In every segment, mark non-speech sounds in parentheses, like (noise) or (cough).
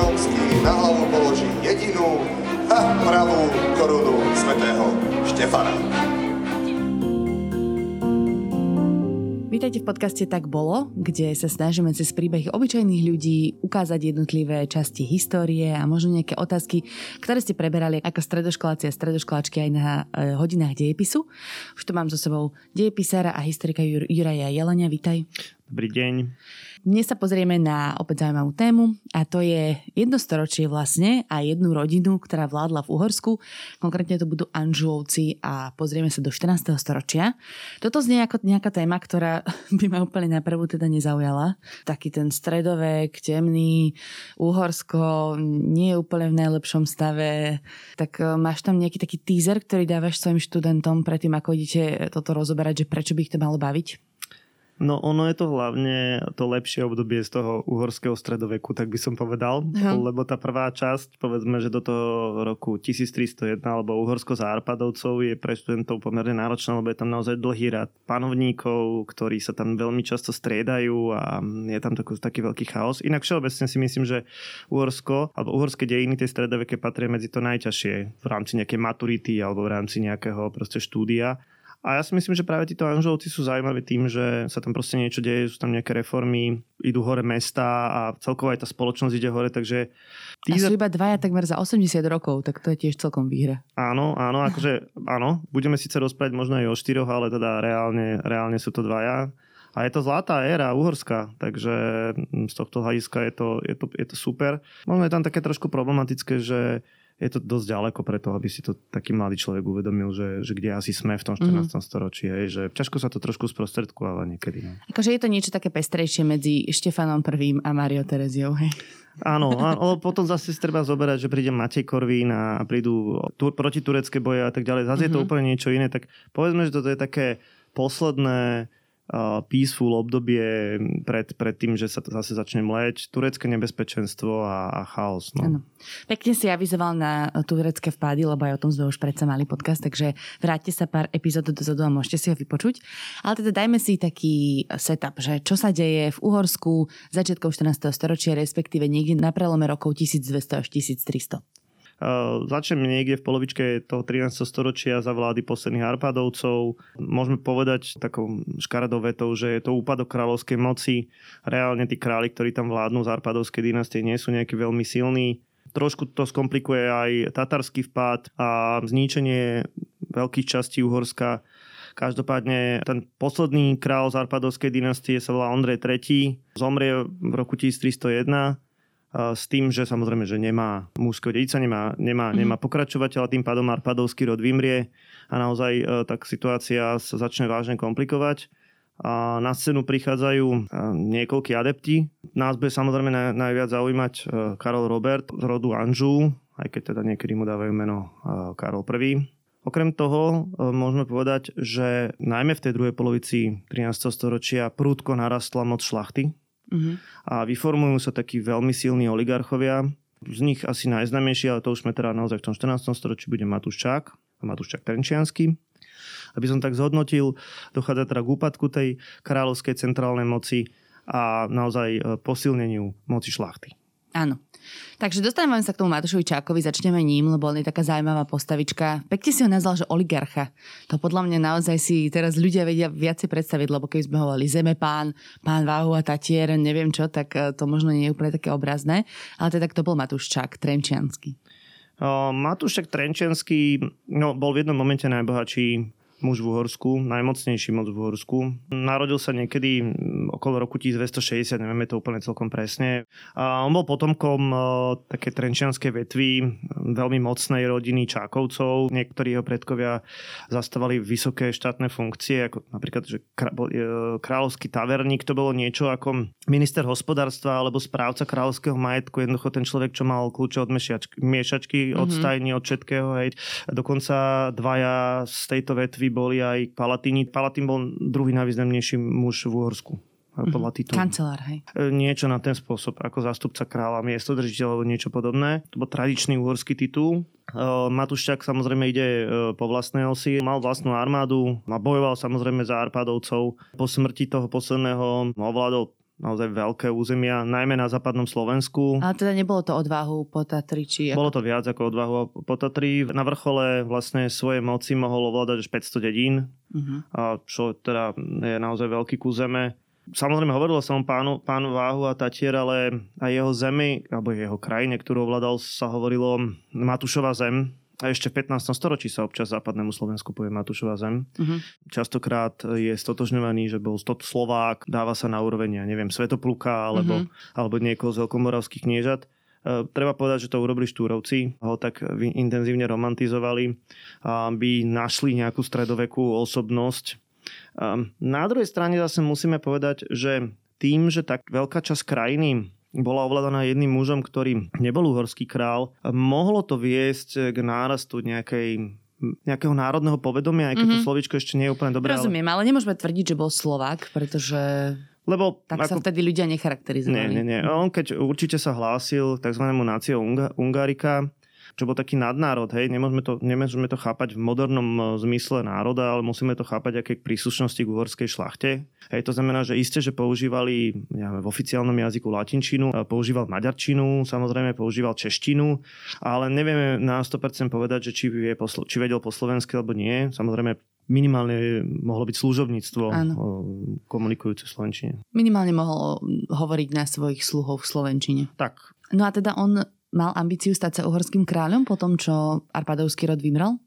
Čižomský na hlavu položí jedinú a pravú korunu svätého Štefana. Vítajte v podcaste Tak bolo, kde sa snažíme cez príbehy obyčajných ľudí ukázať jednotlivé časti histórie a možno nejaké otázky, ktoré ste preberali ako stredoškoláci a stredoškoláčky aj na e, hodinách dejepisu. Už tu mám so sebou dejepisára a historika Jur- Juraja Jelenia. Vítaj. Dobrý deň. Dnes sa pozrieme na opäť zaujímavú tému a to je jedno storočie vlastne a jednu rodinu, ktorá vládla v Uhorsku. Konkrétne to budú Anžuovci a pozrieme sa do 14. storočia. Toto znie ako nejaká téma, ktorá (laughs) by ma úplne na prvú teda nezaujala. Taký ten stredovek, temný, Uhorsko nie je úplne v najlepšom stave. Tak e, máš tam nejaký taký teaser, ktorý dávaš svojim študentom predtým, ako idete toto rozoberať, že prečo by ich to malo baviť? No ono je to hlavne to lepšie obdobie z toho uhorského stredoveku, tak by som povedal, uh-huh. lebo tá prvá časť, povedzme, že do toho roku 1301 alebo Uhorsko za Arpadovcov je pre študentov pomerne náročné, lebo je tam naozaj dlhý rad panovníkov, ktorí sa tam veľmi často striedajú a je tam taký, taký veľký chaos. Inak všeobecne si myslím, že Uhorsko alebo uhorské dejiny tej stredoveke patria medzi to najťažšie v rámci nejakej maturity alebo v rámci nejakého proste štúdia. A ja si myslím, že práve títo Anžovci sú zaujímaví tým, že sa tam proste niečo deje, sú tam nejaké reformy, idú hore mesta a celkovo aj tá spoločnosť ide hore, takže... Tí... A sú iba dvaja takmer za 80 rokov, tak to je tiež celkom výhra. Áno, áno, (laughs) akože áno, budeme síce rozprávať možno aj o štyroch, ale teda reálne, reálne sú to dvaja. A je to zlatá éra uhorská, takže z tohto hľadiska je to, je to, je to super. Možno je tam také trošku problematické, že je to dosť ďaleko preto, aby si to taký mladý človek uvedomil, že, že kde asi sme v tom 14. Mm-hmm. storočí. Hej, že ťažko sa to trošku sprostredkováva niekedy. No. Akože je to niečo také pestrejšie medzi Štefanom I a Mário Tereziou. Hej. Áno, ale potom zase treba zoberať, že príde Matej Korvín a prídu tu, protiturecké boje a tak ďalej. Zase mm-hmm. je to mhm. úplne niečo iné. Tak povedzme, že toto je také posledné peaceful obdobie pred, pred tým, že sa to zase začne mleť. Turecké nebezpečenstvo a, a chaos. No. Ano. Pekne si avizoval na turecké vpády, lebo aj o tom sme už predsa mali podcast, takže vráťte sa pár epizód dozadu a môžete si ho vypočuť. Ale teda dajme si taký setup, že čo sa deje v Uhorsku začiatkom 14. storočia, respektíve niekde na prelome rokov 1200 až 1300. Začneme niekde v polovičke toho 13. storočia za vlády posledných Arpadovcov. Môžeme povedať takou škaredou vetou, že je to úpadok kráľovskej moci. Reálne tí králi, ktorí tam vládnu z Arpadovskej dynastie, nie sú nejaký veľmi silní. Trošku to skomplikuje aj tatarský vpád a zničenie veľkých častí Uhorska. Každopádne ten posledný král z Arpadovskej dynastie sa volá Ondrej III. Zomrie v roku 1301 s tým, že samozrejme, že nemá mužského dedica, nemá, nemá, mm. nemá pokračovateľa, tým pádom Arpadovský rod vymrie a naozaj e, tak situácia sa začne vážne komplikovať. A na scénu prichádzajú e, niekoľkí adepti. Nás bude samozrejme najviac zaujímať Karol Robert z rodu Anžu, aj keď teda niekedy mu dávajú meno Karol I. Okrem toho môžeme povedať, že najmä v tej druhej polovici 13. storočia prúdko narastla moc šlachty Uh-huh. A vyformujú sa takí veľmi silní oligarchovia. Z nich asi najznamejší, ale to už sme teda naozaj v tom 14. storočí, bude Matúš Čák a Matúš Čák Trenčiansky. Aby som tak zhodnotil, dochádza teda k úpadku tej kráľovskej centrálnej moci a naozaj e, posilneniu moci šlachty. Áno. Takže dostaneme sa k tomu Matúšovi Čákovi, začneme ním, lebo on je taká zaujímavá postavička. Pekne si ho nazval, že oligarcha. To podľa mňa naozaj si teraz ľudia vedia viacej predstaviť, lebo keď sme hovorili zeme pán, pán Váhu a Tatier, neviem čo, tak eh, to možno nie je úplne také obrazné. Ale teda kto bol Matúš Čák, Trenčiansky? Matúšek Trenčiansky no, bol v jednom momente najbohatší muž v Uhorsku, najmocnejší moc v Uhorsku. Narodil sa niekedy okolo roku 1260, nevieme to úplne celkom presne. A on bol potomkom e, také trenčianskej vetvy, veľmi mocnej rodiny Čákovcov. Niektorí jeho predkovia zastávali vysoké štátne funkcie, ako napríklad, že e, kráľovský taverník, to bolo niečo ako minister hospodárstva alebo správca kráľovského majetku, jednoducho ten človek, čo mal kľúče od miešačky, miešačky od mm-hmm. stajní, od všetkého. Hej. Dokonca dvaja z tejto vetvy boli aj Palatíni. Palatín bol druhý najvýznamnejší muž v Uhorsku mhm. podľa titulu. Kancelár, hej. E, niečo na ten spôsob, ako zástupca kráľa, miestodržiteľ alebo niečo podobné. To bol tradičný uhorský titul. E, Matúšťak samozrejme ide po vlastnej osi, mal vlastnú armádu a bojoval samozrejme za Arpádovcov. Po smrti toho posledného ovládol naozaj veľké územia, najmä na západnom Slovensku. Ale teda nebolo to odvahu po Tatri? Či ako... Bolo to viac ako odvahu po Tatri. Na vrchole vlastne svoje moci mohol ovládať až 500 dedín, uh-huh. a čo teda je naozaj veľký kus zeme. Samozrejme, hovorilo som pánu, pánu Váhu a Tatier, ale aj jeho zemi, alebo jeho krajine, ktorú ovládal, sa hovorilo Matušová zem, a ešte v 15. storočí sa občas západnému Slovensku povie Matúšova zem. Uh-huh. Častokrát je stotožňovaný, že bol stot Slovák, dáva sa na úroveň, ja neviem, Svetopluka alebo, uh-huh. alebo niekoho z veľkomoravských kniežat. E, treba povedať, že to urobili štúrovci, ho tak intenzívne romantizovali, aby našli nejakú stredovekú osobnosť. E, na druhej strane zase musíme povedať, že tým, že tak veľká časť krajiny bola ovládaná jedným mužom, ktorý nebol uhorský král. Mohlo to viesť k nárastu nejakej nejakého národného povedomia, aj keď mm-hmm. to mhm. slovičko ešte nie je úplne dobré. Rozumiem, ale, ale nemôžeme tvrdiť, že bol Slovák, pretože lebo tak ako... sa vtedy ľudia necharakterizovali. Nie, nie, nie. On keď určite sa hlásil tzv. nácio Ungarika, čo bol taký nadnárod, hej, nemôžeme to, nemôžeme to chápať v modernom e, zmysle národa, ale musíme to chápať aké príslušnosti k uhorskej šlachte. Hej, to znamená, že isté, že používali neviem, v oficiálnom jazyku latinčinu, e, používal maďarčinu, samozrejme používal češtinu, ale nevieme na 100% povedať, že či, vie poslo- či vedel po slovensky alebo nie. Samozrejme minimálne mohlo byť služobníctvo Áno. komunikujúce v Slovenčine. Minimálne mohol hovoriť na svojich sluhov v Slovenčine. Tak. No a teda on mal ambíciu stať sa uhorským kráľom po tom, čo Arpadovský rod vymrel?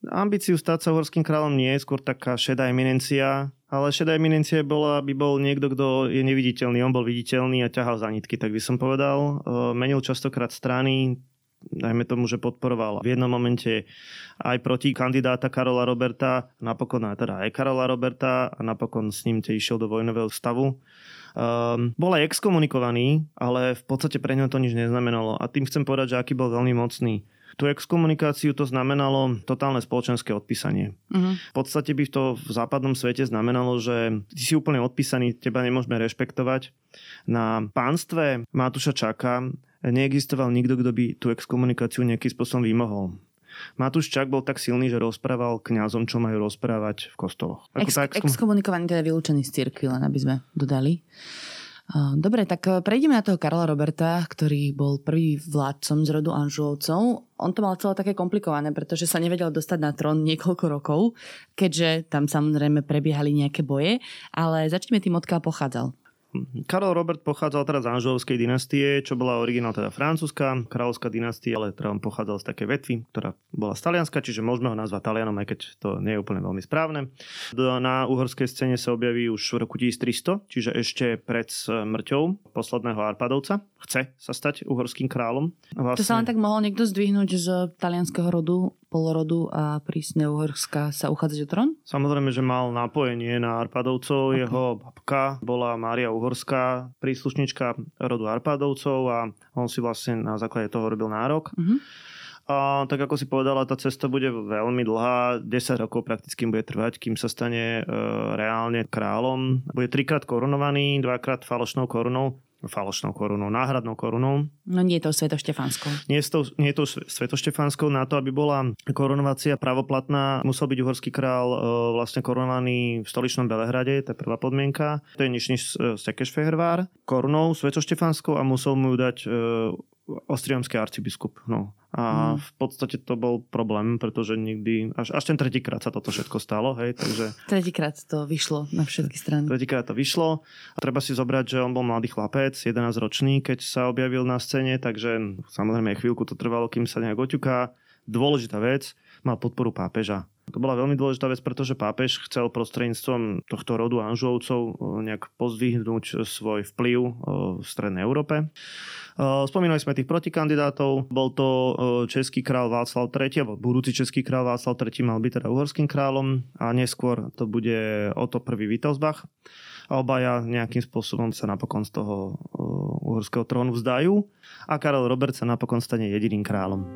Ambíciu stať sa uhorským kráľom nie je skôr taká šedá eminencia, ale šedá eminencia bola, aby bol niekto, kto je neviditeľný. On bol viditeľný a ťahal za nitky, tak by som povedal. Menil častokrát strany, dajme tomu, že podporoval v jednom momente aj proti kandidáta Karola Roberta, napokon aj teda aj Karola Roberta a napokon s ním te išiel do vojnového stavu. Um, bol aj exkomunikovaný, ale v podstate pre ňo to nič neznamenalo. A tým chcem povedať, že aký bol veľmi mocný. Tú exkomunikáciu to znamenalo totálne spoločenské odpísanie. Uh-huh. V podstate by to v západnom svete znamenalo, že ty si úplne odpísaný, teba nemôžeme rešpektovať. Na pánstve Matúša Čaka neexistoval nikto, kto by tú exkomunikáciu nejakým spôsobom vymohol. Matúš Čak bol tak silný, že rozprával kňazom, čo majú rozprávať v kostoloch. Ako Ex- exkom... Exkomunikovaný teda vylúčený z cirkvi, len aby sme dodali. Dobre, tak e, prejdeme na toho Karola Roberta, ktorý bol prvý vládcom z rodu Anžulovcov. On to mal celé také komplikované, pretože sa nevedel dostať na trón niekoľko rokov, keďže tam samozrejme prebiehali nejaké boje, ale začneme tým, odkiaľ pochádzal. Karol Robert pochádzal teraz z Anželovskej dynastie, čo bola originál teda francúzska, kráľovská dynastia, ale teda on pochádzal z takej vetvy, ktorá bola z Talianska, čiže môžeme ho nazvať Talianom, aj keď to nie je úplne veľmi správne. Na uhorskej scéne sa objaví už v roku 1300, čiže ešte pred smrťou posledného Arpadovca. Chce sa stať uhorským kráľom. Vlastne... To sa len tak mohol niekto zdvihnúť z talianského rodu polorodu a prísne Uhorska sa uchádzať o trón? Samozrejme, že mal napojenie na Arpadovcov. Okay. Jeho babka bola Mária Uhorská, príslušnička rodu Arpadovcov a on si vlastne na základe toho robil nárok. Uh-huh. A tak ako si povedala, tá cesta bude veľmi dlhá, 10 rokov prakticky bude trvať, kým sa stane e, reálne kráľom. Bude trikrát korunovaný, dvakrát falošnou korunou falošnou korunou, náhradnou korunou. No nie je to Svetoštefanskou. Nie je to, nie je to Svetoštefanskou. Na to, aby bola korunovácia pravoplatná, musel byť uhorský král e, vlastne korunovaný v stoličnom Belehrade, to je prvá podmienka. To je nič než Sekešfehervár. Korunou Svetoštefanskou a musel mu dať e, ostriamský arcibiskup. No. A hmm. v podstate to bol problém, pretože nikdy, až, až ten tretíkrát sa toto všetko stalo, hej, takže... Tretíkrát to vyšlo na všetky strany. Tretíkrát to vyšlo. A treba si zobrať, že on bol mladý chlapec, 11 ročný, keď sa objavil na scéne, takže samozrejme chvíľku to trvalo, kým sa nejak oťuká. Dôležitá vec, mal podporu pápeža. To bola veľmi dôležitá vec, pretože pápež chcel prostredníctvom tohto rodu Anžovcov eh, nejak pozdvihnúť svoj vplyv eh, v Strednej Európe. Eh, spomínali sme tých protikandidátov. Bol to český král Václav III, alebo budúci český král Václav III mal byť teda uhorským kráľom a neskôr to bude Oto I Wittelsbach. A obaja nejakým spôsobom sa napokon z toho uhorského trónu vzdajú a Karel Robert sa napokon stane jediným kráľom.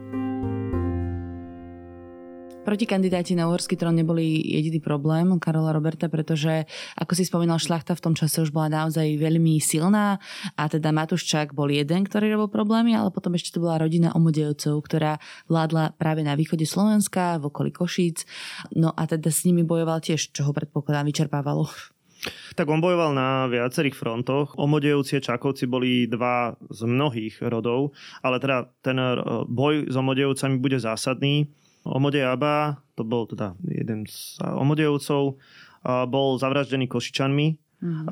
Protikandidáti na uhorský trón neboli jediný problém Karola Roberta, pretože, ako si spomínal, šlachta v tom čase už bola naozaj veľmi silná a teda Matúščák bol jeden, ktorý robil problémy, ale potom ešte tu bola rodina Omodejovcov, ktorá vládla práve na východe Slovenska, v okolí Košíc. No a teda s nimi bojoval tiež, čo ho predpokladám vyčerpávalo. Tak on bojoval na viacerých frontoch. Omodejovci a Čakovci boli dva z mnohých rodov, ale teda ten boj s Omodejovcami bude zásadný. Omodej Aba, to bol teda jeden z Omodejovcov, bol zavraždený Košičanmi, mm-hmm.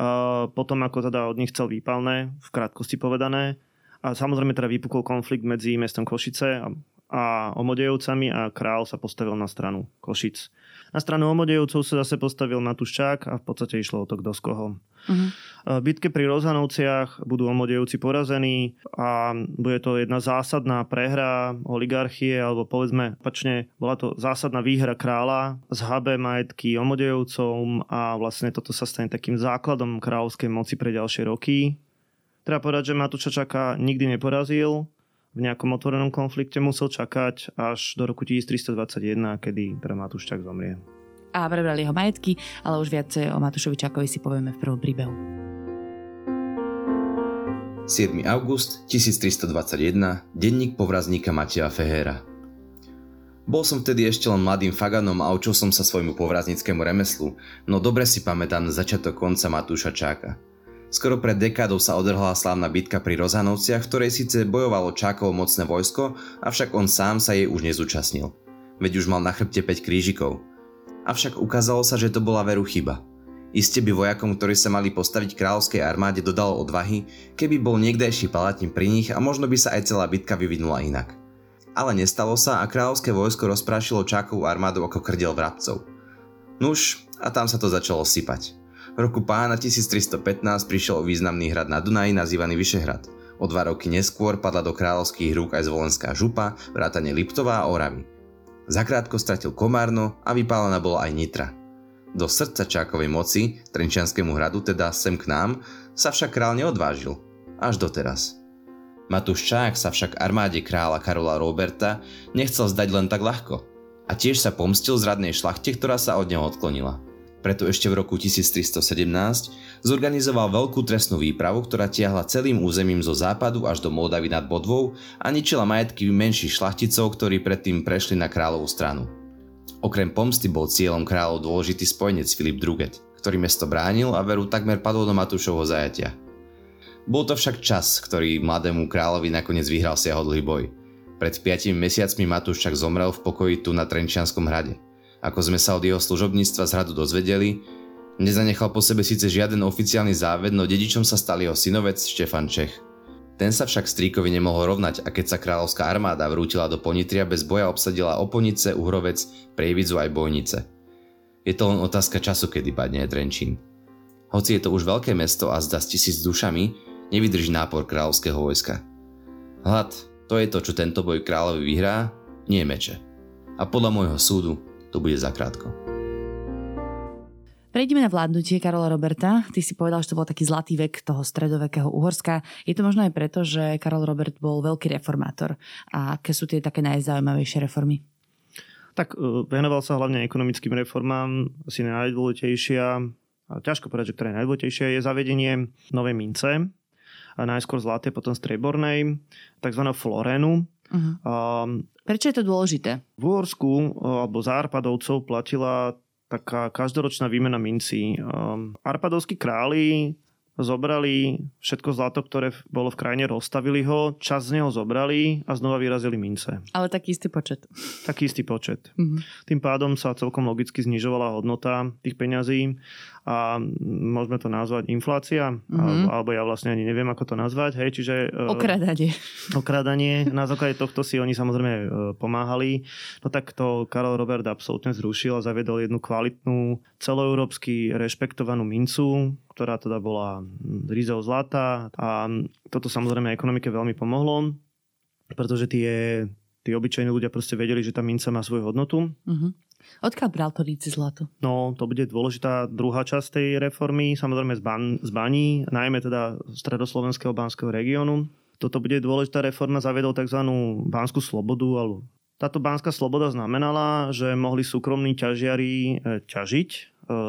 potom ako teda od nich chcel výpalné, v krátkosti povedané. A samozrejme teda vypukol konflikt medzi mestom Košice a, a Omodejovcami a král sa postavil na stranu Košic. Na stranu Omodejovcov sa zase postavil Matuščák a v podstate išlo o to, kto z koho. Uh-huh. V bitke pri Rozhanovciach budú Omodejovci porazení a bude to jedna zásadná prehra oligarchie, alebo povedzme, pačne, bola to zásadná výhra kráľa z HB majetky Omodejovcom a vlastne toto sa stane takým základom kráľovskej moci pre ďalšie roky. Treba povedať, že Matušačaka nikdy neporazil, v nejakom otvorenom konflikte musel čakať až do roku 1321, kedy teda Matúščak zomrie. A prebrali jeho majetky, ale už viacej o Matúšovi Čakovi si povieme v prvom príbehu. 7. august 1321, denník povrazníka Mateja Fehera. Bol som vtedy ešte len mladým faganom a učil som sa svojmu povraznickému remeslu, no dobre si pamätám začiatok konca Matúša Čáka – Skoro pred dekádou sa odrhla slávna bitka pri Rozanovciach, v ktorej síce bojovalo Čákovo mocné vojsko, avšak on sám sa jej už nezúčastnil. Veď už mal na chrbte 5 krížikov. Avšak ukázalo sa, že to bola veru chyba. Iste by vojakom, ktorí sa mali postaviť kráľovskej armáde, dodalo odvahy, keby bol niekdejší palatím pri nich a možno by sa aj celá bitka vyvinula inak. Ale nestalo sa a kráľovské vojsko rozprášilo Čákovú armádu ako krdel vrabcov. Nuž, a tam sa to začalo sypať. V roku pána 1315 prišiel o významný hrad na Dunaji nazývaný Vyšehrad. O dva roky neskôr padla do kráľovských rúk aj zvolenská župa, vrátane Liptová a Oravy. Zakrátko stratil Komárno a vypálená bola aj Nitra. Do srdca Čákovej moci, Trenčianskému hradu, teda sem k nám, sa však král neodvážil. Až doteraz. Matúš Čák sa však armáde kráľa Karola Roberta nechcel zdať len tak ľahko. A tiež sa pomstil zradnej šlachte, ktorá sa od neho odklonila. Preto ešte v roku 1317 zorganizoval veľkú trestnú výpravu, ktorá tiahla celým územím zo západu až do Moldavy nad Bodvou a ničila majetky menších šlachticov, ktorí predtým prešli na kráľovú stranu. Okrem pomsty bol cieľom kráľov dôležitý spojenec Filip Druget, ktorý mesto bránil a veru takmer padol do Matúšovho zajatia. Bol to však čas, ktorý mladému kráľovi nakoniec vyhral siahodlý boj. Pred 5 mesiacmi Matúš však zomrel v pokoji tu na Trenčianskom hrade – ako sme sa od jeho služobníctva z hradu dozvedeli, nezanechal po sebe síce žiaden oficiálny záved, no dedičom sa stal jeho synovec Štefan Čech. Ten sa však stríkovi nemohol rovnať a keď sa kráľovská armáda vrútila do Ponitria, bez boja obsadila Oponice, Uhrovec, Prejvidzu aj Bojnice. Je to len otázka času, kedy padne Trenčín. Hoci je to už veľké mesto a zda s tisíc dušami, nevydrží nápor kráľovského vojska. Hlad, to je to, čo tento boj kráľovi vyhrá, nie meče. A podľa môjho súdu to bude zakrátko. Prejdeme na vládnutie Karola Roberta. Ty si povedal, že to bol taký zlatý vek toho stredovekého Uhorska. Je to možno aj preto, že Karol Robert bol veľký reformátor. A aké sú tie také najzaujímavejšie reformy? Tak e, venoval sa hlavne ekonomickým reformám. Asi najdôležitejšia, a ťažko povedať, že ktorá je najdôležitejšia, je zavedenie novej mince. A najskôr zlaté, potom striebornej, tzv. florénu. Uh-huh. Um, Prečo je to dôležité? V Uhorsku alebo za Arpadovcov platila taká každoročná výmena mincí. Um, Arpadovskí králi zobrali všetko zlato, ktoré bolo v krajine, rozstavili ho, čas z neho zobrali a znova vyrazili mince. Ale taký istý počet. Taký istý počet. Mm-hmm. Tým pádom sa celkom logicky znižovala hodnota tých peňazí a môžeme to nazvať inflácia, mm-hmm. alebo, ja vlastne ani neviem, ako to nazvať. Hej, čiže, e, okradanie. Okradanie. Na základe tohto si oni samozrejme e, pomáhali. No tak to Karol Robert absolútne zrušil a zavedol jednu kvalitnú, celoeurópsky rešpektovanú mincu, ktorá teda bola rizou zlata a toto samozrejme ekonomike veľmi pomohlo, pretože tie, tí obyčajní ľudia proste vedeli, že tá minca má svoju hodnotu. Uh-huh. Odkiaľ bral to Ríci zlato? No, to bude dôležitá druhá časť tej reformy, samozrejme z, ban, z baní, najmä teda stredoslovenského banského regiónu. Toto bude dôležitá reforma, zavedol tzv. banskú slobodu, alebo táto bán sloboda znamenala, že mohli súkromní ťažiari e, ťažiť e,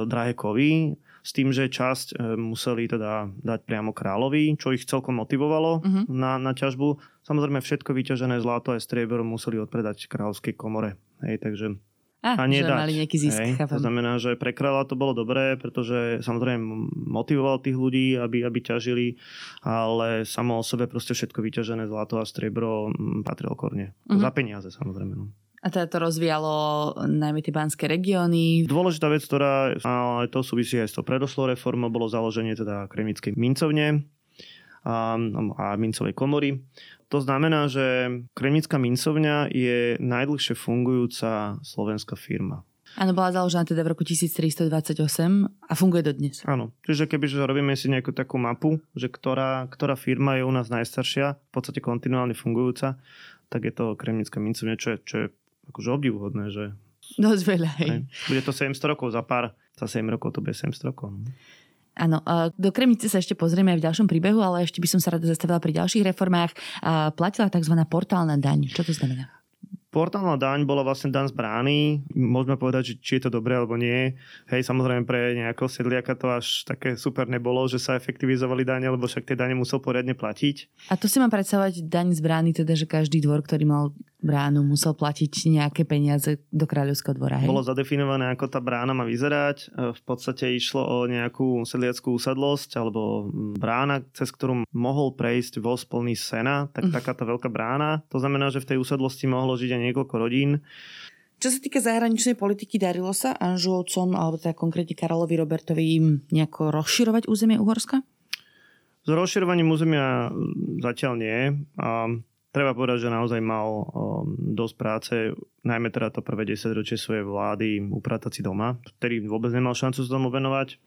drahé kovy s tým, že časť e, museli teda dať priamo kráľovi, čo ich celkom motivovalo uh-huh. na, na ťažbu. Samozrejme všetko vyťažené zlato a strieber museli odpredať kráľovskej komore. Hej, takže A, a nie že dať. mali nejaký zisk, Hej, to znamená, že pre kráľa to bolo dobré, pretože samozrejme motivoval tých ľudí, aby, aby ťažili, ale samo o sebe proste všetko vyťažené zlato a striebro mm, patrilo korne. Mhm. Za peniaze samozrejme. No. A teda to rozvíjalo najmä tie banské regióny. Dôležitá vec, ktorá, ale to súvisí aj s tou predošlou reformou, bolo založenie teda kremnickej mincovne a, a mincovej komory. To znamená, že Kremnická mincovňa je najdlhšie fungujúca slovenská firma. Áno, bola založená teda v roku 1328 a funguje dodnes. Áno, čiže keby že robíme si nejakú takú mapu, že ktorá, ktorá firma je u nás najstaršia, v podstate kontinuálne fungujúca, tak je to Kremnická mincovňa, čo je, čo je akože obdivuhodné, že Dosť veľa, hej. hej, bude to 700 rokov, za pár, za 7 rokov to bude 700 rokov. no. Áno, do Kremnice sa ešte pozrieme aj v ďalšom príbehu, ale ešte by som sa rada zastavila pri ďalších reformách. Platila tzv. portálna daň. Čo to znamená? Portálna daň bola vlastne daň z brány. Môžeme povedať, že či je to dobré alebo nie. Hej, samozrejme pre nejakého sedliaka to až také super nebolo, že sa efektivizovali dane, lebo však tie dane musel poriadne platiť. A to si mám predstavovať daň z brány, teda, že každý dvor, ktorý mal bránu, musel platiť nejaké peniaze do kráľovského dvora. Hej? Bolo zadefinované, ako tá brána má vyzerať. E, V podstate išlo o nejakú sedliackú usadlosť alebo brána, cez ktorú mohol prejsť voz plný sena, tak takáto veľká brána. To znamená, že v tej usadlosti mohlo žiť aj niekoľko rodín. Čo sa týka zahraničnej politiky, darilo sa Anžovcom, alebo teda konkrétne Karolovi Robertovi nejako rozširovať územie Uhorska? S rozširovaním územia mm, zatiaľ nie. A treba povedať, že naozaj mal um, dosť práce, najmä teda to prvé 10 ročie svojej vlády upratať si doma, ktorý vôbec nemal šancu sa tomu venovať.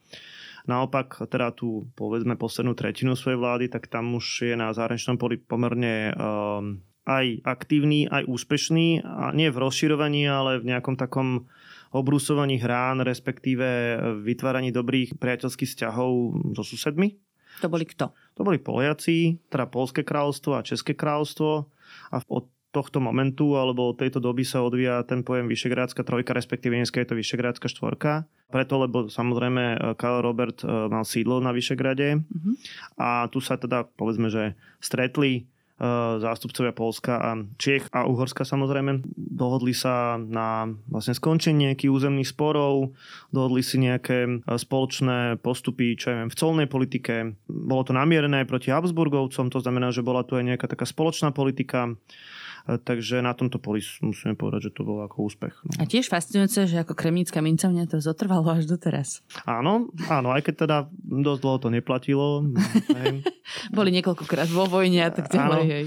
Naopak, teda tú povedzme poslednú tretinu svojej vlády, tak tam už je na zahraničnom poli pomerne um, aj aktívny, aj úspešný. A nie v rozširovaní, ale v nejakom takom obrusovaní hrán, respektíve vytváraní dobrých priateľských vzťahov so susedmi. To boli kto? To boli Poliaci, teda Polské kráľovstvo a České kráľovstvo a od tohto momentu alebo od tejto doby sa odvíja ten pojem Vyšegrádska trojka, respektíve dneska je to Vyšegrádska štvorka. Preto, lebo samozrejme Karl Robert e, mal sídlo na Vyšegrade Mhm. a tu sa teda povedzme, že stretli zástupcovia Polska a Čiech a Uhorska samozrejme. Dohodli sa na vlastne skončenie nejakých územných sporov, dohodli si nejaké e, spoločné postupy, čo ja viem, v colnej politike. Bolo to namierené proti Habsburgovcom, to znamená, že bola tu aj nejaká taká spoločná politika. Takže na tomto poli musíme povedať, že to bolo ako úspech. No. A tiež fascinujúce, že ako kremnická mincovňa to zotrvalo až doteraz. Áno, áno, aj keď teda dosť dlho to neplatilo. hej. (laughs) Boli niekoľkokrát vo vojne a tak ďalej. Hej.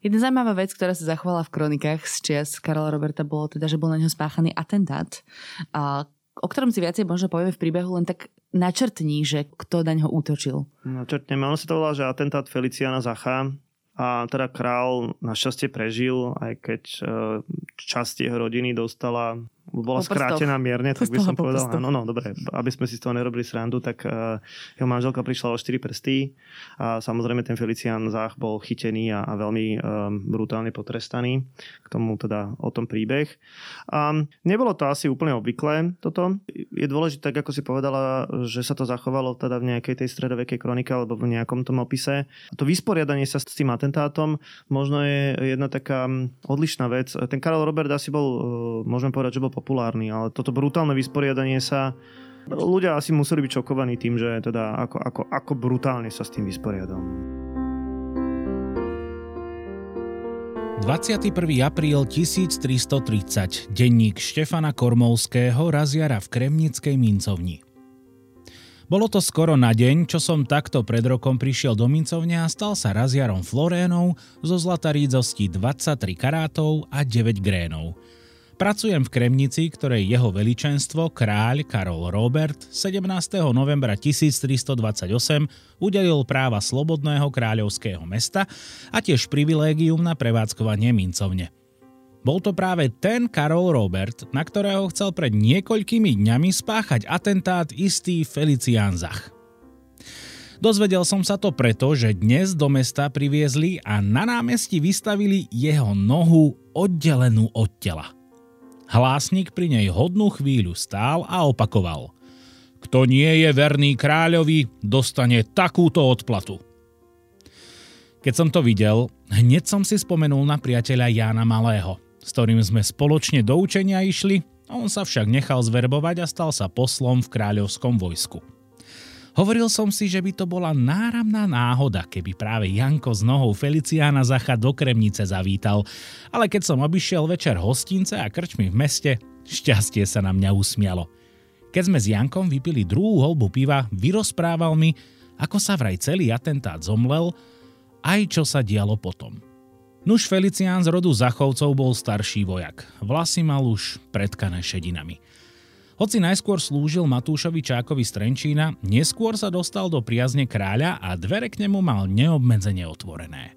Jedna zaujímavá vec, ktorá sa zachovala v kronikách z čias Karola Roberta, bolo teda, že bol na ňo spáchaný atentát, a, o ktorom si viacej možno povieme v príbehu, len tak načrtní, že kto na ňo útočil. No, čertneme, ono sa to volá, že atentát Feliciana Zacha. A teda král našťastie prežil, aj keď e, časť jeho rodiny dostala, bola skrátená mierne, tak by som po povedal, áno, no, dobre, aby sme si z toho nerobili srandu, tak uh, jeho manželka prišla o 4 prsty a samozrejme ten Felician Zach bol chytený a, a veľmi um, brutálne potrestaný. K tomu teda o tom príbeh. A nebolo to asi úplne obvyklé toto. Je dôležité, tak ako si povedala, že sa to zachovalo teda v nejakej tej stredovekej kronike alebo v nejakom tom opise. To vysporiadanie sa s tým atentátom možno je jedna taká odlišná vec. Ten Karol Robert asi bol, uh, môžeme povedať, že bol populárny, ale toto brutálne vysporiadanie sa ľudia asi museli byť šokovaní tým, že teda ako, ako, ako brutálne sa s tým vysporiadal. 21. apríl 1330. Denník Štefana Kormovského razjara v Kremnickej mincovni. Bolo to skoro na deň, čo som takto pred rokom prišiel do mincovne a stal sa razjarom Florénov zo zlatarídzosti 23 karátov a 9 grénov. Pracujem v Kremnici, ktorej jeho veličenstvo, kráľ Karol Robert, 17. novembra 1328 udelil práva slobodného kráľovského mesta a tiež privilégium na prevádzkovanie mincovne. Bol to práve ten Karol Robert, na ktorého chcel pred niekoľkými dňami spáchať atentát istý Felicián Zach. Dozvedel som sa to preto, že dnes do mesta priviezli a na námestí vystavili jeho nohu oddelenú od tela. Hlásnik pri nej hodnú chvíľu stál a opakoval. Kto nie je verný kráľovi, dostane takúto odplatu. Keď som to videl, hneď som si spomenul na priateľa Jána Malého, s ktorým sme spoločne do učenia išli On sa však nechal zverbovať a stal sa poslom v kráľovskom vojsku. Hovoril som si, že by to bola náramná náhoda, keby práve Janko s nohou Feliciána Zacha do Kremnice zavítal, ale keď som obišiel večer hostince a krčmi v meste, šťastie sa na mňa usmialo. Keď sme s Jankom vypili druhú holbu piva, vyrozprával mi, ako sa vraj celý atentát zomlel, aj čo sa dialo potom. Nuž Felicián z rodu Zachovcov bol starší vojak. Vlasy mal už predkané šedinami. Hoci najskôr slúžil Matúšovi Čákovi z Trenčína, neskôr sa dostal do priazne kráľa a dvere k nemu mal neobmedzene otvorené.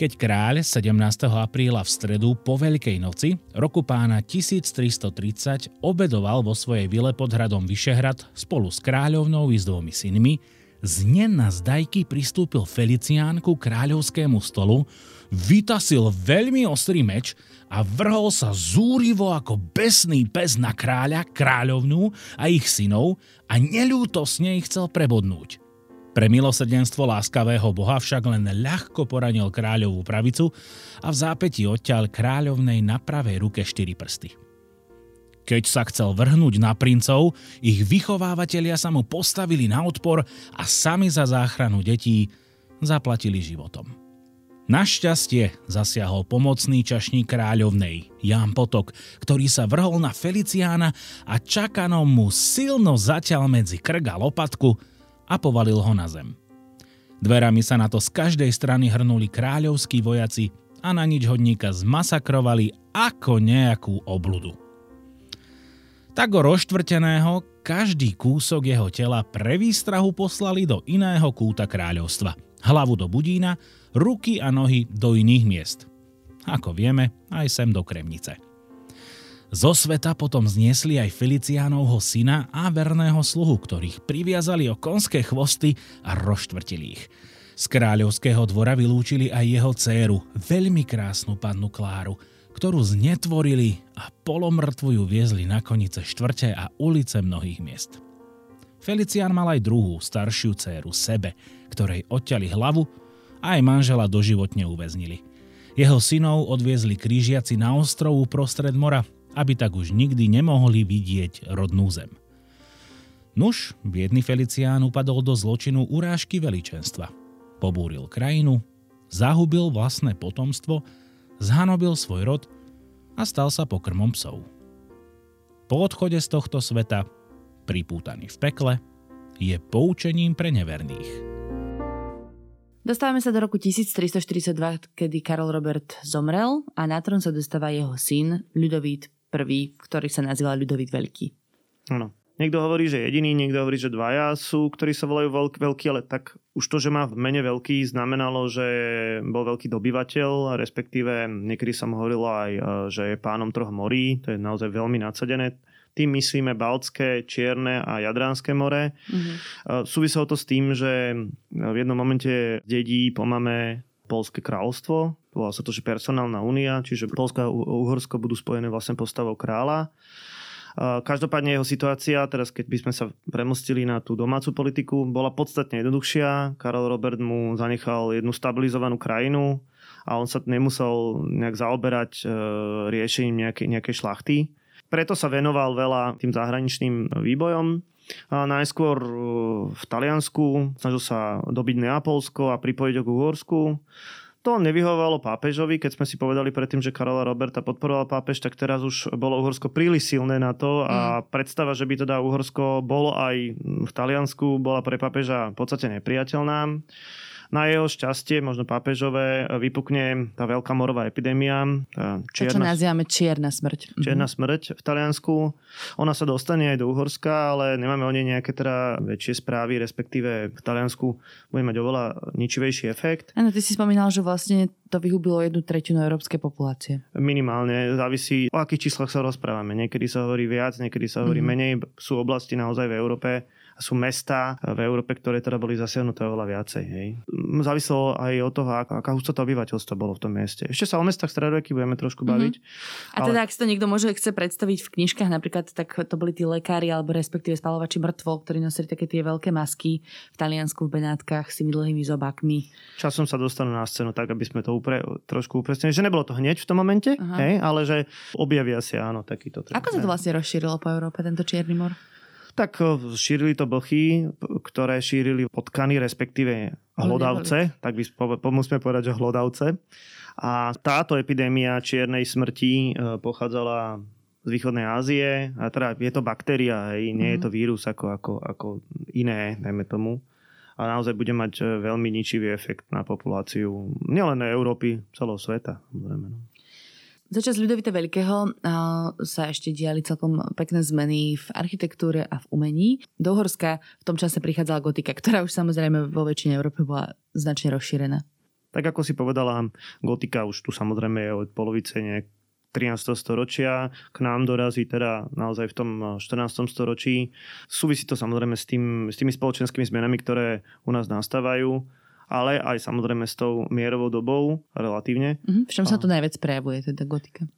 Keď kráľ 17. apríla v stredu po Veľkej noci roku pána 1330 obedoval vo svojej vile pod hradom Vyšehrad spolu s kráľovnou i s dvomi synmi, z zdajky pristúpil Felicián ku kráľovskému stolu, vytasil veľmi ostrý meč a vrhol sa zúrivo ako besný pes na kráľa, kráľovnú a ich synov a neľútosne ich chcel prebodnúť. Pre milosrdenstvo láskavého boha však len ľahko poranil kráľovú pravicu a v zápäti odťal kráľovnej na pravej ruke štyri prsty. Keď sa chcel vrhnúť na princov, ich vychovávateľia sa mu postavili na odpor a sami za záchranu detí zaplatili životom. Našťastie zasiahol pomocný čašník kráľovnej, Ján Potok, ktorý sa vrhol na Feliciána a čakanom mu silno zaťal medzi krk a lopatku a povalil ho na zem. Dverami sa na to z každej strany hrnuli kráľovskí vojaci a na nič hodníka zmasakrovali ako nejakú obludu. Tak o roštvrteného každý kúsok jeho tela pre výstrahu poslali do iného kúta kráľovstva. Hlavu do budína ruky a nohy do iných miest. Ako vieme, aj sem do Kremnice. Zo sveta potom zniesli aj Feliciánovho syna a verného sluhu, ktorých priviazali o konské chvosty a roštvrtili ich. Z kráľovského dvora vylúčili aj jeho dceru, veľmi krásnu pannu Kláru, ktorú znetvorili a polomrtvujú viezli na konice štvrte a ulice mnohých miest. Felicián mal aj druhú, staršiu dceru, sebe, ktorej odťali hlavu aj manžela doživotne uväznili. Jeho synov odviezli krížiaci na ostrovu prostred mora, aby tak už nikdy nemohli vidieť rodnú zem. Nuž, biedný Felicián upadol do zločinu urážky veličenstva. Pobúril krajinu, zahubil vlastné potomstvo, zhanobil svoj rod a stal sa pokrmom psov. Po odchode z tohto sveta, pripútaný v pekle, je poučením pre neverných. Dostávame sa do roku 1342, kedy Karol Robert zomrel a na trón sa dostáva jeho syn Ľudovít I, ktorý sa nazýval Ľudovít Veľký. Áno. Niekto hovorí, že jediný, niekto hovorí, že dvaja sú, ktorí sa volajú veľk, veľký, ale tak už to, že má v mene veľký, znamenalo, že bol veľký dobyvateľ, respektíve niekedy sa mu hovorilo aj, e, že je pánom troch morí, to je naozaj veľmi nadsadené. Tým myslíme Baltské, Čierne a Jadránske more. Mm-hmm. Súviselo to s tým, že v jednom momente dedí po mame Polské kráľovstvo, volá sa to, že personálna únia, čiže Polsko a Uhorsko budú spojené vlastne postavou kráľa. Každopádne jeho situácia, teraz keď by sme sa premostili na tú domácu politiku, bola podstatne jednoduchšia. Karol Robert mu zanechal jednu stabilizovanú krajinu a on sa nemusel nejak zaoberať e, riešením nejakej, nejakej šlachty. Preto sa venoval veľa tým zahraničným výbojom. A najskôr uh, v Taliansku snažil sa dobiť Neapolsko a pripojiť ho k Uhorsku. To nevyhovovalo pápežovi, keď sme si povedali predtým, že Karola Roberta podporoval pápež, tak teraz už bolo Uhorsko príliš silné na to a mm. predstava, že by teda Uhorsko bolo aj v Taliansku, bola pre pápeža v podstate nepriateľná. Na jeho šťastie, možno pápežové, vypukne tá veľká morová epidémia. Tá čierna, to, čo nazývame čierna smrť. Mhm. Čierna smrť v Taliansku. Ona sa dostane aj do Uhorska, ale nemáme o nej nejaké teda väčšie správy, respektíve v Taliansku bude mať oveľa ničivejší efekt. Áno, ty si spomínal, že vlastne to vyhubilo jednu tretinu európskej populácie. Minimálne, závisí o akých číslach sa rozprávame. Niekedy sa hovorí viac, niekedy sa hovorí mm-hmm. menej. Sú oblasti naozaj v Európe, sú mesta v Európe, ktoré teda boli zasiahnuté oveľa viacej. Hej. Záviselo aj od toho, aká hustota obyvateľstva bolo v tom mieste. Ešte sa o mestách stredoveky budeme trošku mhm. baviť. Mm-hmm. A teda, ale... ak si to niekto môže chce predstaviť v knižkách, napríklad, tak to boli tí lekári alebo respektíve spalovači mŕtvol, ktorí nosili také tie veľké masky v Taliansku v Benátkach s tými dlhými zobákmi. Časom sa dostanú na scénu tak, aby sme to upre, trošku upresnili, že nebolo to hneď v tom momente, hej, ale že objavia si áno takýto. Ako sa to vlastne rozšírilo po Európe, tento Čierny mor? Tak šírili to blchy, ktoré šírili potkany, respektíve hlodavce, tak by musíme povedať, že hlodavce. A táto epidémia čiernej smrti e, pochádzala z východnej Ázie a teda je to baktéria, hej, nie mm. je to mhm. vírus ako, ako, ako iné, dajme tomu. A naozaj bude mať e, veľmi ničivý efekt na populáciu nielen Európy, celého sveta. Samozrejme, no. Začas Ľudovita Veľkého sa ešte diali celkom pekné zmeny v architektúre a v umení. Do Uhorska v tom čase prichádzala gotika, ktorá už samozrejme vo väčšine Európy bola značne rozšírená. Tak ako si povedala, gotika už tu samozrejme je od polovice nejak 13. storočia, k nám dorazí teda naozaj v tom 14. storočí. Súvisí to samozrejme s, tým, s tými spoločenskými zmenami, ktoré u nás nastávajú ale aj samozrejme s tou mierovou dobou relatívne. Mm-hmm. V čom sa to najviac prejavuje, teda gotika?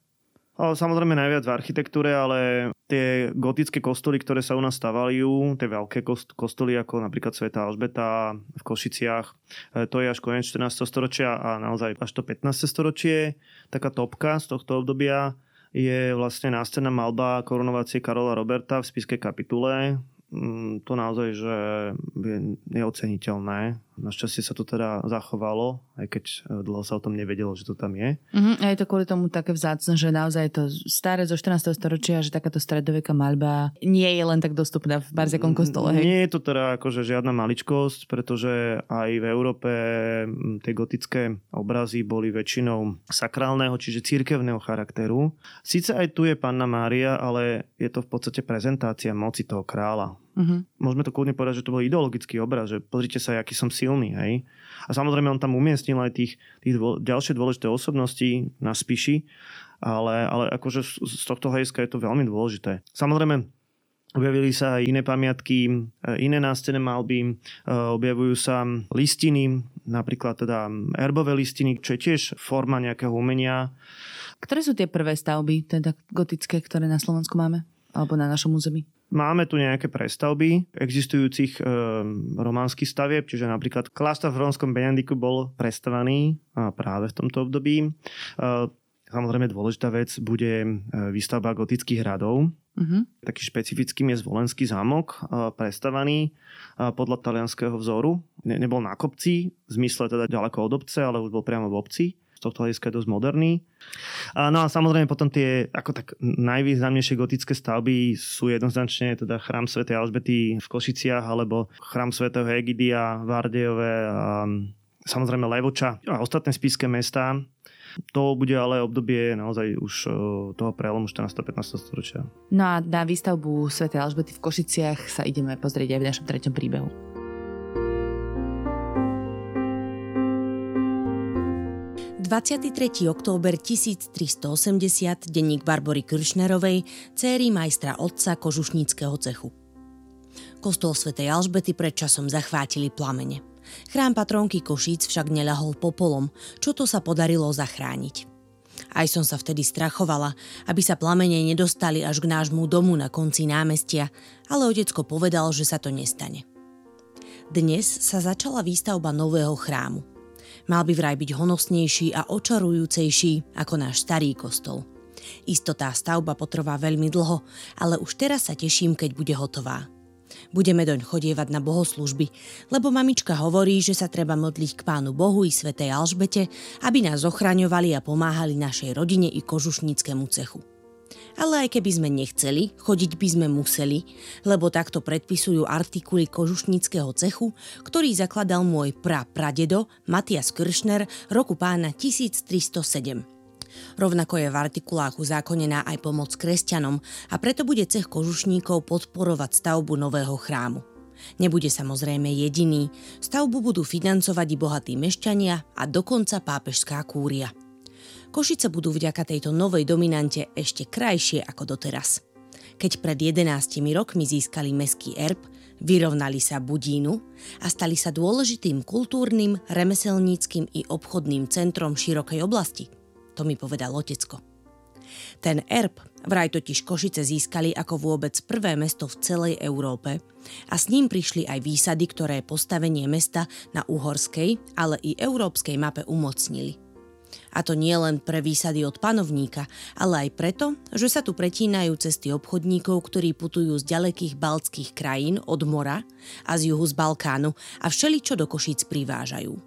Samozrejme najviac v architektúre, ale tie gotické kostoly, ktoré sa u nás stavajú, tie veľké kostoly ako napríklad Sveta Alžbeta v Košiciach, e, to je až koniec 14. storočia a naozaj až to 15. storočie. Taká topka z tohto obdobia je vlastne nástená malba korunovacie Karola Roberta v spiskej kapitule. Mm, to naozaj, že je neoceniteľné Našťastie sa to teda zachovalo, aj keď e, dlho sa o tom nevedelo, že to tam je. Uh-huh. A je to kvôli tomu také vzácne, že naozaj je to staré zo 14. storočia, že takáto stredoveká maľba nie je len tak dostupná v Barziakom kostole. Hej? Nie je to teda akože žiadna maličkosť, pretože aj v Európe tie gotické obrazy boli väčšinou sakrálneho, čiže církevného charakteru. Sice aj tu je Panna Mária, ale je to v podstate prezentácia moci toho kráľa. Uh-huh. Môžeme to kľudne povedať, že to bol ideologický obraz, že pozrite sa, aký som silný. Hej? A samozrejme on tam umiestnil aj tých, tých dvo, ďalšie dôležité osobnosti na spíši, ale, ale akože z tohto hľadiska je to veľmi dôležité. Samozrejme, Objavili sa aj iné pamiatky, e, iné nástené malby, e, objavujú sa listiny, napríklad teda erbové listiny, čo je tiež forma nejakého umenia. Ktoré sú tie prvé stavby, teda gotické, ktoré na Slovensku máme? Alebo na našom území? Máme tu nejaké prestavby existujúcich e, románskych stavieb, čiže napríklad kláštor v Rómskom Benediku bol prestavaný práve v tomto období. E, samozrejme dôležitá vec bude e, výstavba gotických hradov. Uh-huh. Taký špecifickým je Zvolenský zámok, prestavaný podľa talianského vzoru. Ne, nebol na kopci, v zmysle teda ďaleko od obce, ale už bol priamo v obci z tohto hľadiska je dosť moderný. No a samozrejme potom tie ako tak najvýznamnejšie gotické stavby sú jednoznačne teda chrám svätej Alžbety v Košiciach alebo chrám svätého Egidia v Ardejove a samozrejme Levoča a ostatné spíske mesta. To bude ale obdobie naozaj už toho prelomu 14. 15. storočia. No a na výstavbu Sv. Alžbety v Košiciach sa ideme pozrieť aj v našom treťom príbehu. 23. október 1380, denník Barbory Kršnerovej, céry majstra otca kožušníckého cechu. Kostol svätej Alžbety predčasom zachvátili plamene. Chrám patronky Košíc však neľahol popolom, čo to sa podarilo zachrániť. Aj som sa vtedy strachovala, aby sa plamene nedostali až k nášmu domu na konci námestia, ale otecko povedal, že sa to nestane. Dnes sa začala výstavba nového chrámu. Mal by vraj byť honosnejší a očarujúcejší ako náš starý kostol. Isto tá stavba potrvá veľmi dlho, ale už teraz sa teším, keď bude hotová. Budeme doň chodievať na bohoslužby, lebo mamička hovorí, že sa treba modliť k Pánu Bohu i Svetej Alžbete, aby nás ochraňovali a pomáhali našej rodine i kožušníckému cechu. Ale aj keby sme nechceli, chodiť by sme museli, lebo takto predpisujú artikuly kožušníckého cechu, ktorý zakladal môj pra pradedo Matias Kiršner roku pána 1307. Rovnako je v artikulách uzákonená aj pomoc kresťanom a preto bude cech kožušníkov podporovať stavbu nového chrámu. Nebude samozrejme jediný, stavbu budú financovať i bohatí mešťania a dokonca pápežská kúria. Košice budú vďaka tejto novej dominante ešte krajšie ako doteraz. Keď pred 11 rokmi získali meský erb, vyrovnali sa Budínu a stali sa dôležitým kultúrnym, remeselníckým i obchodným centrom širokej oblasti. To mi povedal otecko. Ten erb vraj totiž Košice získali ako vôbec prvé mesto v celej Európe a s ním prišli aj výsady, ktoré postavenie mesta na uhorskej, ale i európskej mape umocnili. A to nie len pre výsady od panovníka, ale aj preto, že sa tu pretínajú cesty obchodníkov, ktorí putujú z ďalekých baltských krajín od mora a z juhu z Balkánu a všeličo do Košíc privážajú.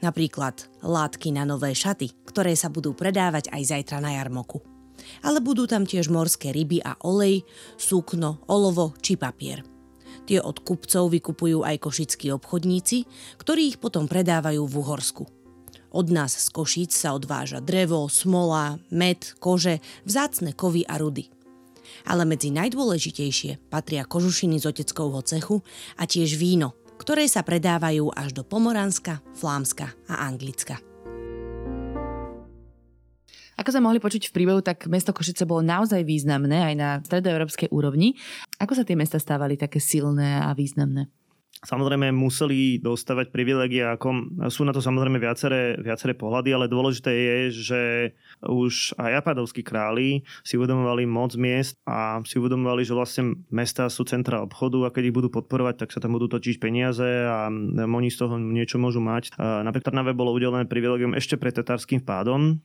Napríklad látky na nové šaty, ktoré sa budú predávať aj zajtra na jarmoku. Ale budú tam tiež morské ryby a olej, súkno, olovo či papier. Tie od kupcov vykupujú aj košickí obchodníci, ktorí ich potom predávajú v Uhorsku. Od nás z Košíc sa odváža drevo, smola, med, kože, vzácne kovy a rudy. Ale medzi najdôležitejšie patria kožušiny z oteckovho cechu a tiež víno, ktoré sa predávajú až do Pomoranska, Flámska a Anglicka. Ako sme mohli počuť v príbehu, tak mesto Košice bolo naozaj významné aj na stredoeurópskej úrovni. Ako sa tie mesta stávali také silné a významné? Samozrejme museli dostávať privilegia, ako sú na to samozrejme viaceré, viaceré pohľady, ale dôležité je, že už aj apadovskí králi si uvedomovali moc miest a si uvedomovali, že vlastne mesta sú centra obchodu a keď ich budú podporovať, tak sa tam budú točiť peniaze a oni z toho niečo môžu mať. Napríklad Trnave bolo udelené privilegium ešte pred tatárským vpádom,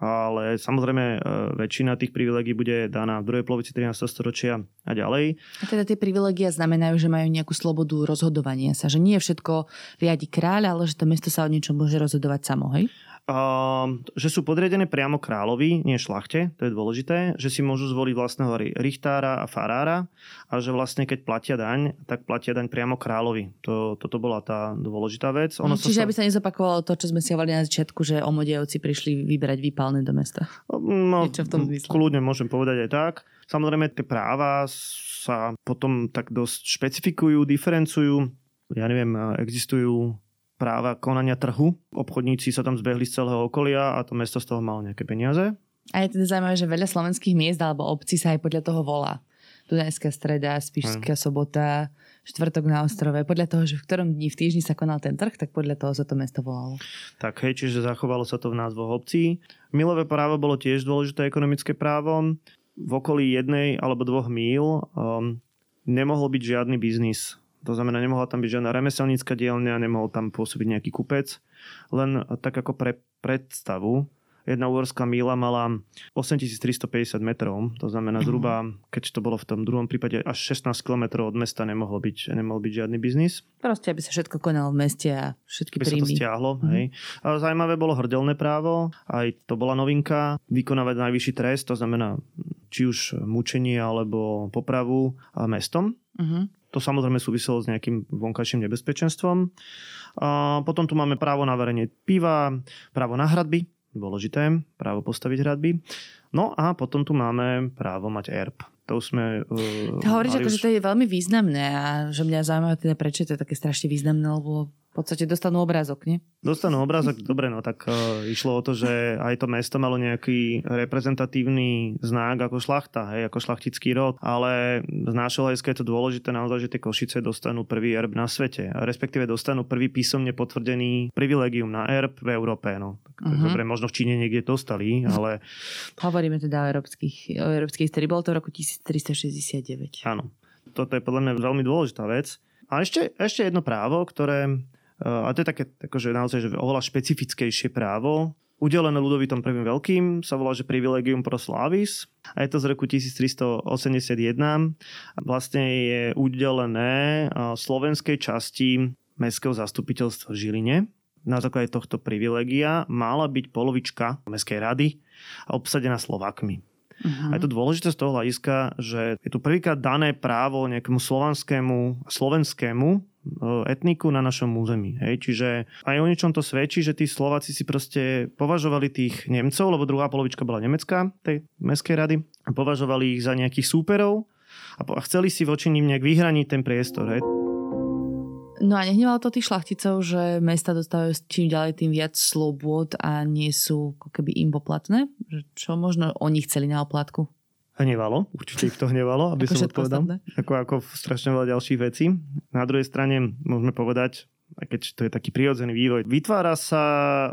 ale samozrejme e, väčšina tých privilegií bude daná v druhej polovici 13. storočia a ďalej. A teda tie privilegia znamenajú, že majú nejakú slobodu rozhodovania sa, že nie všetko riadi kráľ, ale že to mesto sa o niečom môže rozhodovať samo, hej? Uh, že sú podriadené priamo kráľovi, nie šlachte, to je dôležité, že si môžu zvoliť vlastného richtára a farára a že vlastne keď platia daň, tak platia daň priamo kráľovi. To, toto bola tá dôležitá vec. Ono Čiže sa... aby sa nezopakovalo to, čo sme si hovorili na začiatku, že omodievci prišli vyberať výpalné do mesta. No, Niečo v tom zmysle. Kľudne môžem povedať aj tak. Samozrejme tie práva sa potom tak dosť špecifikujú, diferencujú. Ja neviem, existujú práva konania trhu. Obchodníci sa tam zbehli z celého okolia a to mesto z toho malo nejaké peniaze. A je teda zaujímavé, že veľa slovenských miest alebo obcí sa aj podľa toho volá. Dunajská streda, Spišská hmm. sobota, štvrtok na ostrove. Podľa toho, že v ktorom dni v týždni sa konal ten trh, tak podľa toho sa to mesto volalo. Tak hej, čiže zachovalo sa to v názvoch obcí. Milové právo bolo tiež dôležité ekonomické právo. V okolí jednej alebo dvoch míl um, nemohol byť žiadny biznis to znamená, nemohla tam byť žiadna remeselnícka dielňa, nemohol tam pôsobiť nejaký kupec. Len tak ako pre predstavu, jedna uhorská míla mala 8350 metrov, to znamená mhm. zhruba, keď to bolo v tom druhom prípade, až 16 km od mesta nemohol byť, nemohol byť žiadny biznis. Proste, aby sa všetko konalo v meste a všetky aby príjmy. sa to stiahlo. Mm-hmm. Hej. A zaujímavé bolo hrdelné právo, aj to bola novinka, vykonávať najvyšší trest, to znamená či už mučenie alebo popravu mestom. Mm-hmm. To samozrejme súviselo s nejakým vonkajším nebezpečenstvom. A potom tu máme právo na varenie piva, právo na hradby, dôležité, právo postaviť hradby. No a potom tu máme právo mať erb. To sme... Uh, to hovoríš, ako, už... že to je veľmi významné a že mňa zaujímavé teda, prečo to je také strašne významné, lebo podstate dostanú obrázok, nie? Dostanú obrázok, dobre, no tak uh, išlo o to, že aj to mesto malo nejaký reprezentatívny znak ako šlachta, hej, ako šlachtický rod, ale z nášho hľadiska je to dôležité naozaj, že tie Košice dostanú prvý erb na svete, respektíve dostanú prvý písomne potvrdený privilegium na erb v Európe, no. Tak, uh-huh. Dobre, možno v Číne niekde dostali, ale... (laughs) Hovoríme teda o európskych, o európskej histórii, bolo to v roku 1369. Áno, toto je podľa mňa veľmi dôležitá vec. A ešte, ešte jedno právo, ktoré a to je také akože naozaj že oveľa špecifickejšie právo, udelené ľudovitom prvým veľkým, sa volá, že privilegium pro slavis a je to z roku 1381. Vlastne je udelené slovenskej časti Mestského zastupiteľstva v Žiline. Na základe tohto privilegia mala byť polovička Mestskej rady obsadená Slovakmi. Uh-huh. A je to dôležité z toho hľadiska, že je tu prvýkrát dané právo nejakému slovanskému, slovenskému etniku na našom území. Hej. Čiže aj o niečom to svedčí, že tí Slováci si proste považovali tých Nemcov, lebo druhá polovička bola nemecká, tej mestskej rady, považovali ich za nejakých súperov a, po- a chceli si voči ním nejak vyhraniť ten priestor. Hej. No a nehnevalo to tých šlachticov, že mesta dostávajú čím ďalej tým viac slobôd a nie sú ako keby im poplatné? Čo možno oni chceli na oplatku? Hnevalo, určite ich to hnevalo, aby Ako som odpovedal. ostatné. Ako, ako strašne veľa ďalších vecí. Na druhej strane môžeme povedať, aj keď to je taký prirodzený vývoj. Vytvára sa e,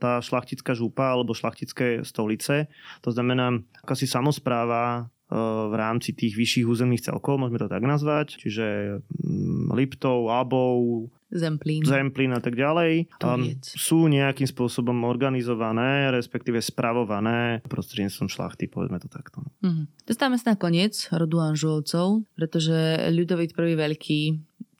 tá šlachtická župa alebo šlachtické stolice, to znamená akási samozpráva e, v rámci tých vyšších územných celkov, môžeme to tak nazvať, čiže mm, Liptov, Abov, Zemplín. Zemplín a tak ďalej, um, sú nejakým spôsobom organizované, respektíve spravované prostredníctvom šlachty, povedzme to takto. Mhm. Dostávame sa na koniec rodu Anžulovcov, pretože Ľudovít prvý veľký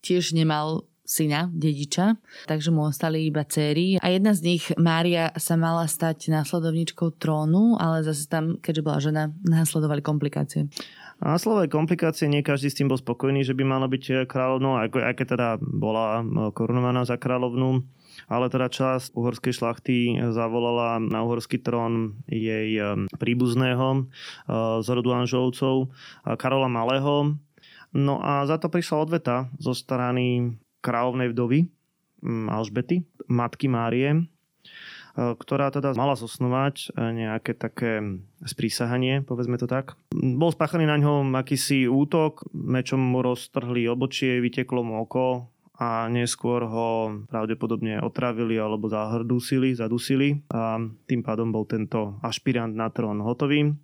tiež nemal syna, dediča, takže mu ostali iba céry. A jedna z nich, Mária, sa mala stať následovničkou trónu, ale zase tam, keďže bola žena, následovali komplikácie. A slové komplikácie, nie každý s tým bol spokojný, že by mala byť kráľovnou, aj, keď teda bola e, korunovaná za kráľovnú. Ale teda časť uhorskej šlachty zavolala na uhorský trón jej príbuzného z rodu Anžovcov, Karola Malého. No a za to prišla odveta zo strany kráľovnej vdovy mm, Alžbety, matky Márie, ktorá teda mala zosnovať nejaké také sprísahanie, povedzme to tak. Bol spáchaný na ňom akýsi útok, mečom mu roztrhli obočie, vyteklo mu oko a neskôr ho pravdepodobne otravili alebo zahrdusili, zadusili a tým pádom bol tento ašpirant na trón hotový.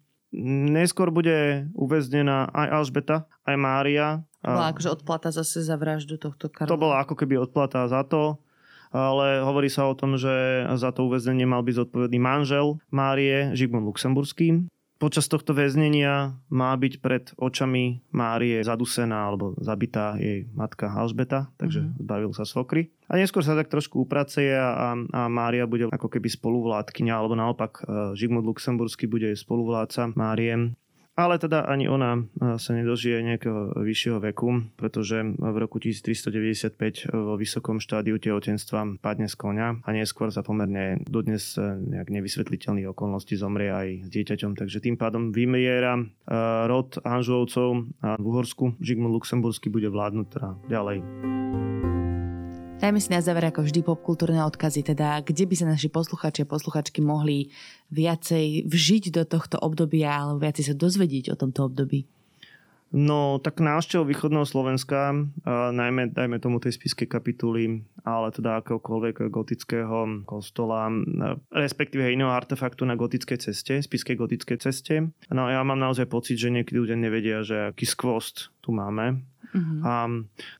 Neskôr bude uväznená aj Alžbeta, aj Mária. To bola akože odplata zase za vraždu tohto Karola. To bola ako keby odplata za to, ale hovorí sa o tom, že za to uväznenie mal byť zodpovedný manžel Márie, Žigmund Luxemburský. Počas tohto väznenia má byť pred očami Márie zadusená alebo zabitá jej matka Alžbeta, takže mm-hmm. zbavil sa svokry. A neskôr sa tak trošku upraceje a, a Mária bude ako keby spoluvládkyňa, alebo naopak Žigmund Luxemburský bude spoluvládca Márie. Ale teda ani ona sa nedožije nejakého vyššieho veku, pretože v roku 1395 vo vysokom štádiu tehotenstva padne z konia a neskôr sa pomerne dodnes nejak nevysvetliteľných okolností zomrie aj s dieťaťom. Takže tým pádom vymiera rod Anžovcov a v Uhorsku Žigmund Luxemburský bude vládnuť teda ďalej. Dajme si na záver ako vždy popkultúrne odkazy, teda kde by sa naši posluchači a posluchačky mohli viacej vžiť do tohto obdobia alebo viacej sa dozvedieť o tomto období. No, tak návštev východného Slovenska, najmä, dajme tomu tej spiskej kapituly, ale teda akéhokoľvek gotického kostola, respektíve iného artefaktu na gotickej ceste, spiskej gotickej ceste. No ja mám naozaj pocit, že niekedy ľudia nevedia, že aký skvost tu máme. Uh-huh. A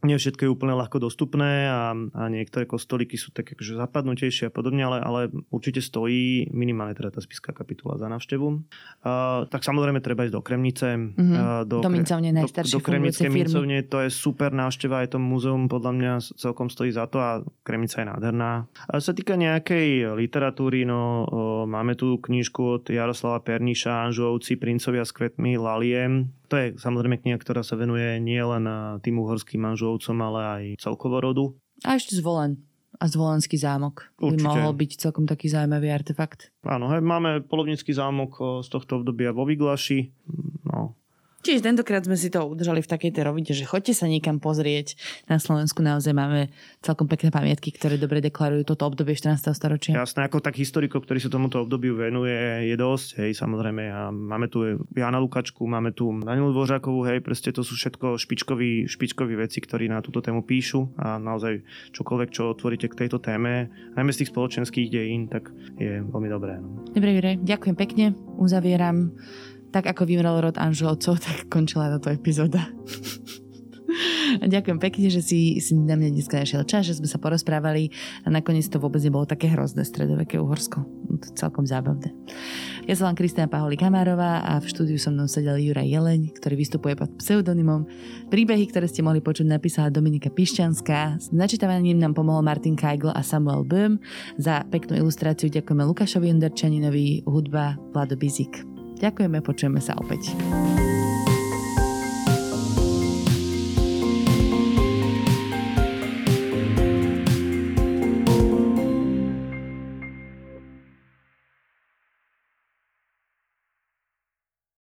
nie všetko je úplne ľahko dostupné a, a niektoré kostolíky sú také akože zapadnutejšie a podobne, ale, ale určite stojí minimálne teda tá spiská kapitula za návštevu. Uh, tak samozrejme treba ísť do Kremnice. Uh-huh. Uh, do, do mincovne najstaršie do, do Kremnickej mincovne, to je super návšteva, je to múzeum, podľa mňa celkom stojí za to a Kremnica je nádherná. A sa týka nejakej literatúry, no uh, máme tu knižku od Jaroslava Perniša, Anžovci, Princovia s kvetmi, Laliem. To je samozrejme kniha, ktorá sa venuje nielen tým uhorským manžovcom, ale aj celkovo rodu. A ešte zvolen. A zvolenský zámok Určite. by mohol byť celkom taký zaujímavý artefakt. Áno, hej, máme polovnícky zámok z tohto obdobia vo Vyglaši. No, Čiže tentokrát sme si to udržali v takej tej rovine, že choďte sa niekam pozrieť. Na Slovensku naozaj máme celkom pekné pamiatky, ktoré dobre deklarujú toto obdobie 14. storočia. Jasné, ako tak historikov, ktorý sa tomuto obdobiu venuje, je dosť, hej, samozrejme. A máme tu Jana Lukačku, máme tu Danielu Dvořákovú, hej, proste to sú všetko špičkoví, špičkoví veci, ktorí na túto tému píšu a naozaj čokoľvek, čo otvoríte k tejto téme, najmä z tých spoločenských dejín, tak je veľmi dobré. No. Dobre, Jure, ďakujem pekne, uzavieram tak ako vymrel rod Anželovcov, (laughs) tak končila táto epizóda. Ďakujem pekne, že si, si na mňa dneska našiel čas, že sme sa porozprávali a nakoniec to vôbec nebolo také hrozné stredoveké Uhorsko. To je celkom zábavné. Ja sa volám Kristina Paholi Kamárová a v štúdiu so mnou sedel Juraj Jeleň, ktorý vystupuje pod pseudonymom. Príbehy, ktoré ste mohli počuť, napísala Dominika Pišťanská. S načítavaním nám pomohol Martin Kajgl a Samuel Böhm. Za peknú ilustráciu ďakujeme Lukášovi Underčaninovi, hudba Vlado Bizik. Ďakujeme, počujeme sa opäť.